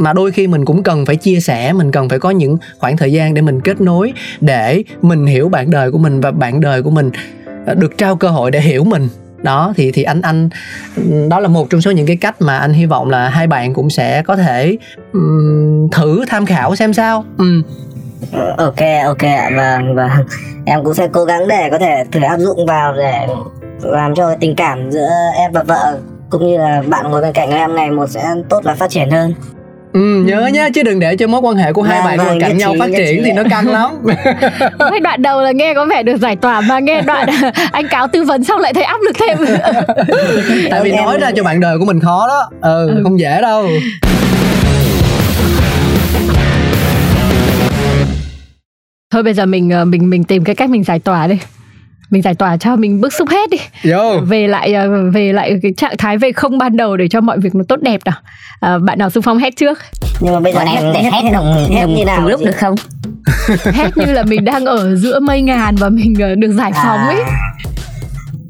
mà đôi khi mình cũng cần phải chia sẻ mình cần phải có những khoảng thời gian để mình kết nối để mình hiểu bạn đời của mình và bạn đời của mình ờ, được trao cơ hội để hiểu mình. Đó thì thì anh anh đó là một trong số những cái cách mà anh hy vọng là hai bạn cũng sẽ có thể um, thử tham khảo xem sao. Um. ok ok vâng vâng. Em cũng sẽ cố gắng để có thể thử áp dụng vào để làm cho tình cảm giữa em và vợ cũng như là bạn ngồi bên cạnh em ngày một sẽ tốt và phát triển hơn. Ừ, nhớ nhá chứ đừng để cho mối quan hệ của hai vâng, bạn ngồi cạnh nhau phát triển thì nó căng lắm. Cái đoạn đầu là nghe có vẻ được giải tỏa mà nghe đoạn anh cáo tư vấn xong lại thấy áp lực thêm. Tại vì nói ra cho bạn đời của mình khó đó. Ừ, ừ. không dễ đâu. Thôi bây giờ mình ờ, mình mình tìm cái cách mình giải tỏa đi mình giải tỏa cho mình bức xúc hết đi. Yo. về lại ờ, về lại cái trạng thái về không ban đầu để cho mọi việc nó tốt đẹp nào. À, bạn nào xung phong hết trước? Nhưng mà bây giờ em để hết đồng hết như nào lúc được không? Hết như là mình đang ở giữa mây ngàn và mình ờ, được giải phóng ấy. à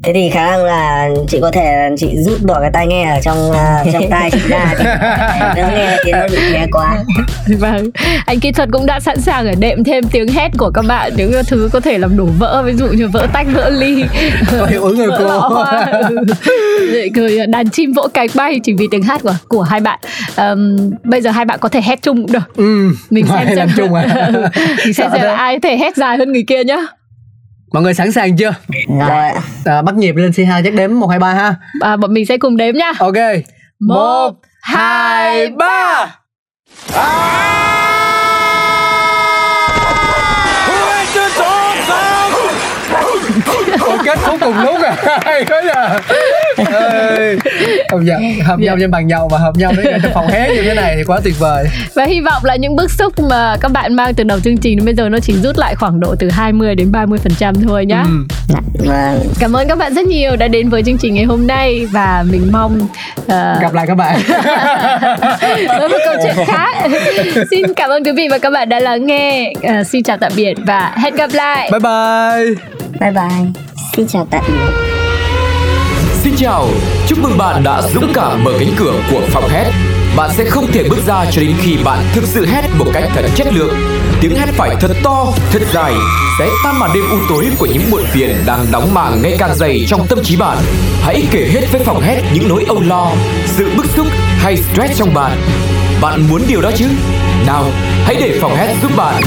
thế thì khả năng là chị có thể chị rút bỏ cái tai nghe ở trong uh, trong tai chị ra thì đỡ nghe thì nó bị nghe quá. Vâng anh kỹ thuật cũng đã sẵn sàng để đệm thêm tiếng hét của các bạn những thứ có thể làm đổ vỡ ví dụ như vỡ tách vỡ ly. Có hiệu ứng người cô. rồi đàn chim vỗ cánh bay chỉ vì tiếng hát của của hai bạn. Um, bây giờ hai bạn có thể hét chung cũng được. Ừ, mình xem xem. chung à? Mình xem xem là ai thể hét dài hơn người kia nhá mọi người sẵn sàng chưa? Rồi. À, bắt nhịp lên C2 chắc đếm một hai ba ha. À, bọn mình sẽ cùng đếm nha. Ok. Một hai ba kết thúc cùng lúc à? Hay quá à hợp nhau hợp nhau trên bàn nhậu và hợp nhau đến trong phòng hé như thế này thì quá tuyệt vời. Và hy vọng là những bức xúc mà các bạn mang từ đầu chương trình đến bây giờ nó chỉ rút lại khoảng độ từ 20 đến 30 phần trăm thôi nhá. Ừ. Vâng. cảm ơn các bạn rất nhiều đã đến với chương trình ngày hôm nay và mình mong uh... gặp lại các bạn. Với một câu chuyện khác. Xin cảm ơn quý vị và các bạn đã lắng nghe uh, xin chào tạm biệt và hẹn gặp lại. Bye bye. Bye bye xin chào tạm biệt Xin chào, chúc mừng bạn đã dũng cảm mở cánh cửa của phòng hét. Bạn sẽ không thể bước ra cho đến khi bạn thực sự hét một cách thật chất lượng. Tiếng hét phải thật to, thật dài, sẽ tan màn đêm u tối của những muộn phiền đang đóng màng ngày càng dày trong tâm trí bạn. Hãy kể hết với phòng hét những nỗi âu lo, sự bức xúc hay stress trong bạn. Bạn muốn điều đó chứ? Nào, hãy để phòng hét giúp bạn